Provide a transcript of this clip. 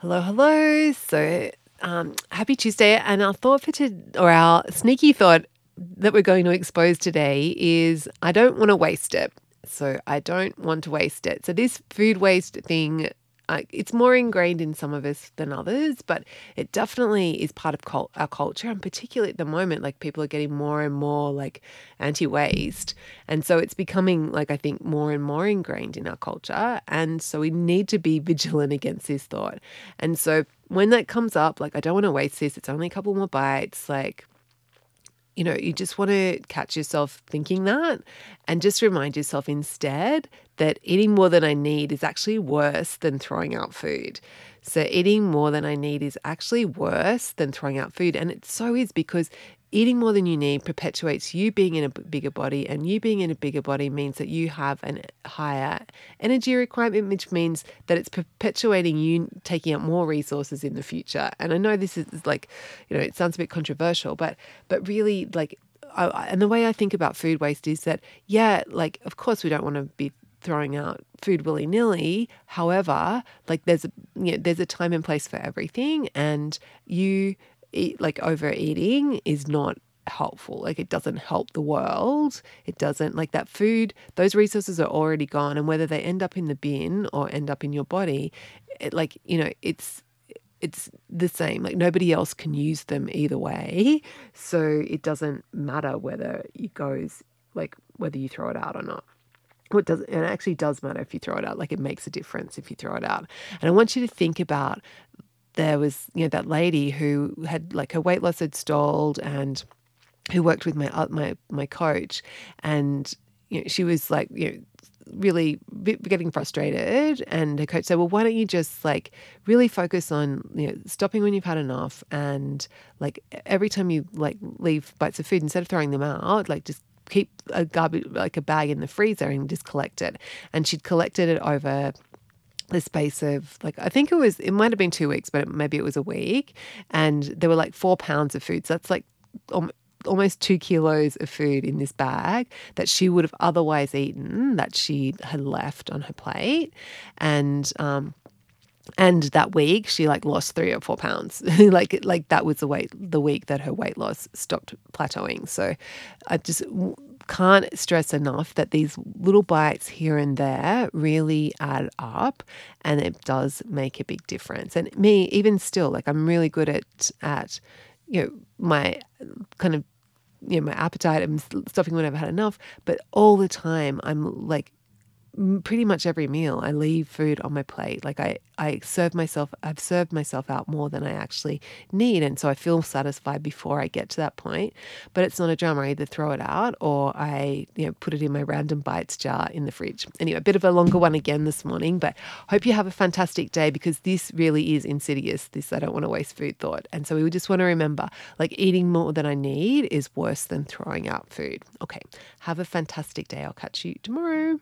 Hello, hello. So, um, happy Tuesday. And our thought for today, or our sneaky thought that we're going to expose today is I don't want to waste it. So, I don't want to waste it. So, this food waste thing uh, it's more ingrained in some of us than others, but it definitely is part of cult- our culture. And particularly at the moment, like people are getting more and more like anti waste. And so it's becoming, like, I think, more and more ingrained in our culture. And so we need to be vigilant against this thought. And so when that comes up, like, I don't want to waste this, it's only a couple more bites, like, you know, you just want to catch yourself thinking that and just remind yourself instead that eating more than I need is actually worse than throwing out food. So, eating more than I need is actually worse than throwing out food. And it so is because eating more than you need perpetuates you being in a bigger body, and you being in a bigger body means that you have a higher energy requirement, which means that it's perpetuating you taking up more resources in the future. And I know this is like, you know, it sounds a bit controversial, but but really like. I, and the way I think about food waste is that, yeah, like, of course, we don't want to be throwing out food willy nilly. However, like there's a you know, there's a time and place for everything, and you eat like overeating is not helpful. Like it doesn't help the world. It doesn't like that food. Those resources are already gone, and whether they end up in the bin or end up in your body, it like you know it's it's the same. Like nobody else can use them either way. So it doesn't matter whether it goes like whether you throw it out or not it does it actually does matter if you throw it out like it makes a difference if you throw it out and i want you to think about there was you know that lady who had like her weight loss had stalled and who worked with my my my coach and you know she was like you know really getting frustrated and her coach said well why don't you just like really focus on you know stopping when you've had enough and like every time you like leave bites of food instead of throwing them out like just keep a garbage like a bag in the freezer and just collect it. And she'd collected it over the space of like I think it was it might have been two weeks, but maybe it was a week, and there were like four pounds of food. So that's like almost two kilos of food in this bag that she would have otherwise eaten that she had left on her plate, and um, and that week she like lost three or four pounds. Like like that was the weight the week that her weight loss stopped plateauing. So i just can't stress enough that these little bites here and there really add up and it does make a big difference. And me even still like i'm really good at at you know my kind of you know my appetite i'm stopping when i've had enough but all the time i'm like pretty much every meal I leave food on my plate. Like I, I serve myself, I've served myself out more than I actually need. And so I feel satisfied before I get to that point. But it's not a drama. I either throw it out or I, you know, put it in my random bites jar in the fridge. Anyway, a bit of a longer one again this morning, but hope you have a fantastic day because this really is insidious. This I don't want to waste food thought. And so we just want to remember like eating more than I need is worse than throwing out food. Okay. Have a fantastic day. I'll catch you tomorrow.